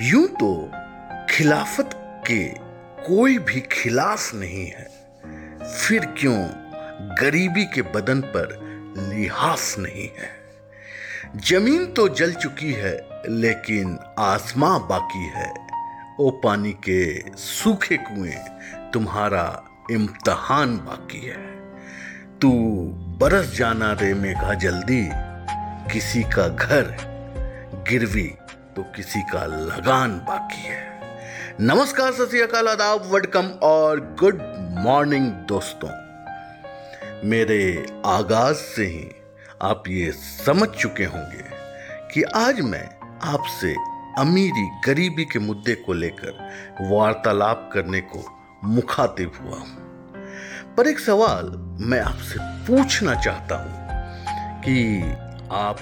यूँ तो खिलाफत के कोई भी खिलाफ नहीं है। फिर क्यों गरीबी के बदन पर लिहास नहीं है? ज़मीन तो जल चुकी है, लेकिन आसमां बाकी है। ओ पानी के सूखे कुएँ, तुम्हारा इम्तहान बाकी है। तू बरस जाना रे मेघा जल्दी, किसी का घर गिरवी तो किसी का लगान बाकी है। नमस्कार, सत आदाब वेलकम और गुड मॉर्निंग दोस्तों। मेरे आगाज़ से ही आप ये समझ चुके होंगे कि आज मैं आपसे अमीरी गरीबी के मुद्दे को लेकर वार्तालाप करने को मुखातिब हुआ हूँ। पर एक सवाल मैं आपसे पूछना चाहता हूँ कि आप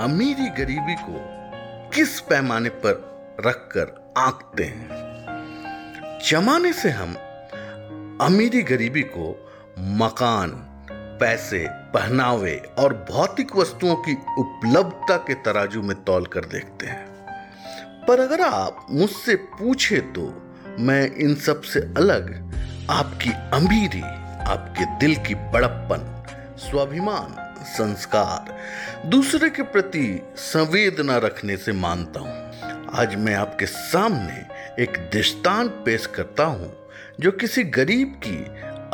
अमीरी गरीबी को किस पैमाने पर रखकर आंकते हैं। जमाने से हम अमीरी गरीबी को मकान, पैसे, पहनावे और भौतिक वस्तुओं की उपलब्धता के तराजू में तौल कर देखते हैं। पर अगर आप मुझसे पूछे तो मैं इन सबसे अलग, आपकी अमीरी, आपके दिल की बड़प्पन, स्वाभिमान संस्कार। दूसरे के प्रति संवेदना रखने से मानता हूँ। आज मैं आपके सामने एक दृष्टांत पेश करता हूँ, जो किसी गरीब की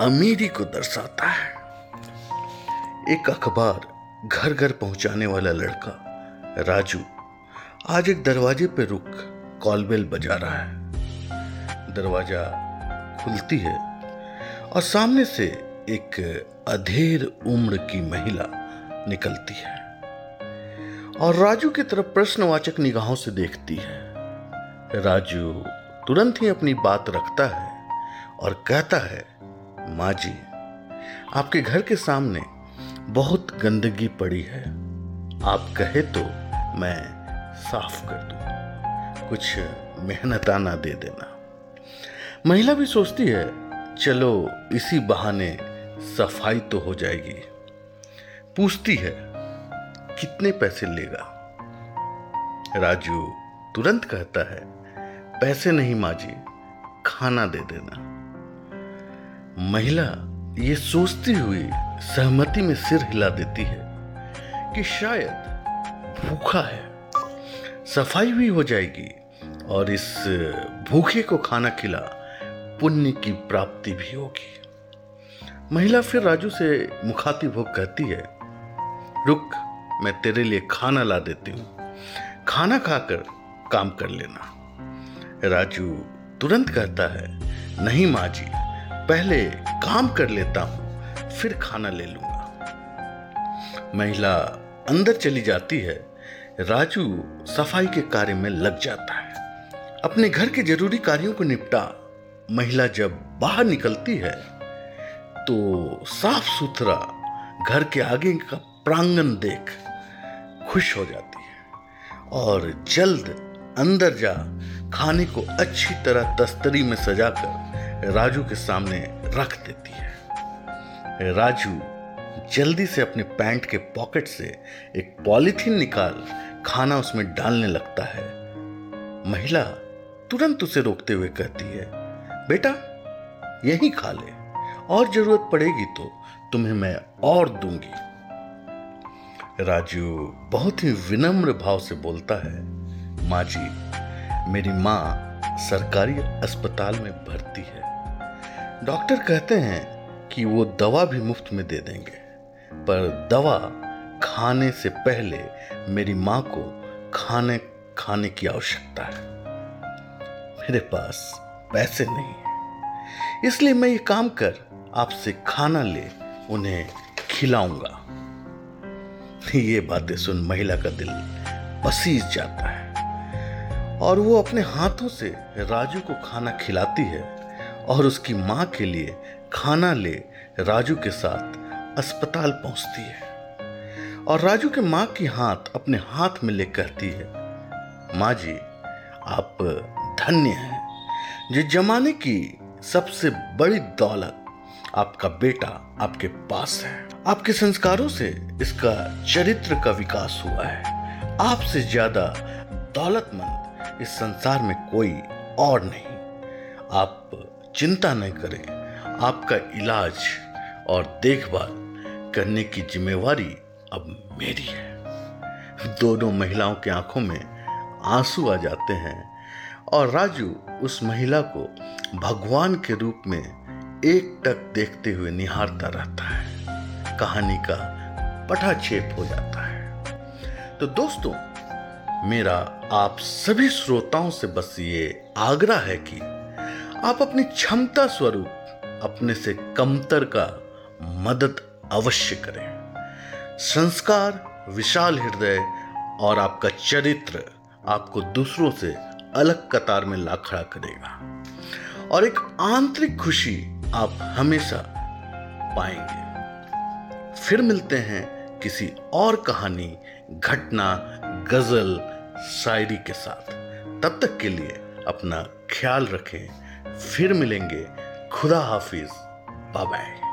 अमीरी को दर्शाता है। एक अखबार घर घर पहुँचाने वाला लड़का, राजू, आज एक दरवाजे पर रुक कॉलबेल बजा रहा है। दरवाज़ा खुलती है और सामने से एक अधेर उम्र की महिला निकलती है और राजू की तरफ़ प्रश्नवाचक निगाहों से देखती है। राजू तुरंत ही अपनी बात रखता है और कहता है, माँ जी, आपके घर के सामने बहुत गंदगी पड़ी है। आप कहे तो मैं साफ़ कर दूँ। कुछ मेहनताना दे देना। महिला भी सोचती है, चलो, इसी बहाने सफ़ाई तो हो जाएगी। पूछती है, कितने पैसे लेगा? राजू तुरंत कहता है, पैसे नहीं माजी, खाना दे देना। महिला ये सोचती हुई सहमति में सिर हिला देती है कि शायद भूखा है। सफ़ाई भी हो जाएगी और इस भूखे को खाना खिला पुण्य की प्राप्ति भी होगी। महिला फिर राजू से मुखातिब हो कहती है रुक, मैं तेरे लिए खाना ला देती हूँ। खाना खाकर काम कर लेना। राजू तुरंत कहता है, नहीं माँ जी, पहले काम कर लेता हूँ, फिर खाना ले लूँगा। महिला अंदर चली जाती है। राजू सफ़ाई के कार्य में लग जाता है। अपने घर के ज़रूरी कार्यों को निपटा महिला जब बाहर निकलती है तो साफ़ सुथरा घर के आगे का प्रांगण देख खुश हो जाती है और जल्द अंदर जा खाने को अच्छी तरह तस्तरी में सजाकर राजू के सामने रख देती है। राजू जल्दी से अपने पैंट के पॉकेट से एक पॉलीथीन निकाल खाना उसमें डालने लगता है। महिला तुरंत उसे रोकते हुए कहती है, बेटा, यही खा ले, और ज़रूरत पड़ेगी तो तुम्हें मैं और दूँगी। राजू बहुत ही विनम्र भाव से बोलता है, माँ जी, मेरी माँ सरकारी अस्पताल में भर्ती है। डॉक्टर कहते हैं कि वो दवा भी मुफ़्त में दे देंगे, पर दवा खाने से पहले मेरी माँ को खाने खाने की आवश्यकता है। मेरे पास पैसे नहीं है, इसलिए मैं ये काम कर आपसे खाना ले उन्हें खिलाऊँगा। ये बातें सुन महिला का दिल पसीज जाता है। और वो अपने हाथों से राजू को खाना खिलाती है और उसकी माँ के लिए खाना ले राजू के साथ अस्पताल पहुँचती है। और राजू के माँ की हाथ अपने हाथ में ले कहती है, माँ जी, आप धन्य हैं। जिस जमाने की सबसे बड़ी दौलत आपका बेटा आपके पास है। आपके संस्कारों से इसका चरित्र का विकास हुआ है। आपसे ज़्यादा दौलतमंद इस संसार में कोई और नहीं। आप चिंता नहीं करें। आपका इलाज और देखभाल करने की जिम्मेवारी अब मेरी है। दोनों महिलाओं की आँखों में आँसू आ जाते हैं और राजू उस महिला को भगवान के रूप में एक टक देखते हुए निहारता रहता है। कहानी का पटाक्षेप हो जाता है। तो दोस्तों, मेरा आप सभी श्रोताओं से बस ये आग्रह है कि आप अपनी क्षमता स्वरूप, अपने से कमतर का मदद अवश्य करें। संस्कार, विशाल हृदय और आपका चरित्र आपको दूसरों से अलग कतार में ला खड़ा करेगा। और एक आंतरिक खुशी आप हमेशा पाएँगे। फिर मिलते हैं किसी और कहानी, घटना, गज़ल, शायरी के साथ। तब तक के लिए अपना ख्याल रखें। फिर मिलेंगे। खुदा हाफिज। बाय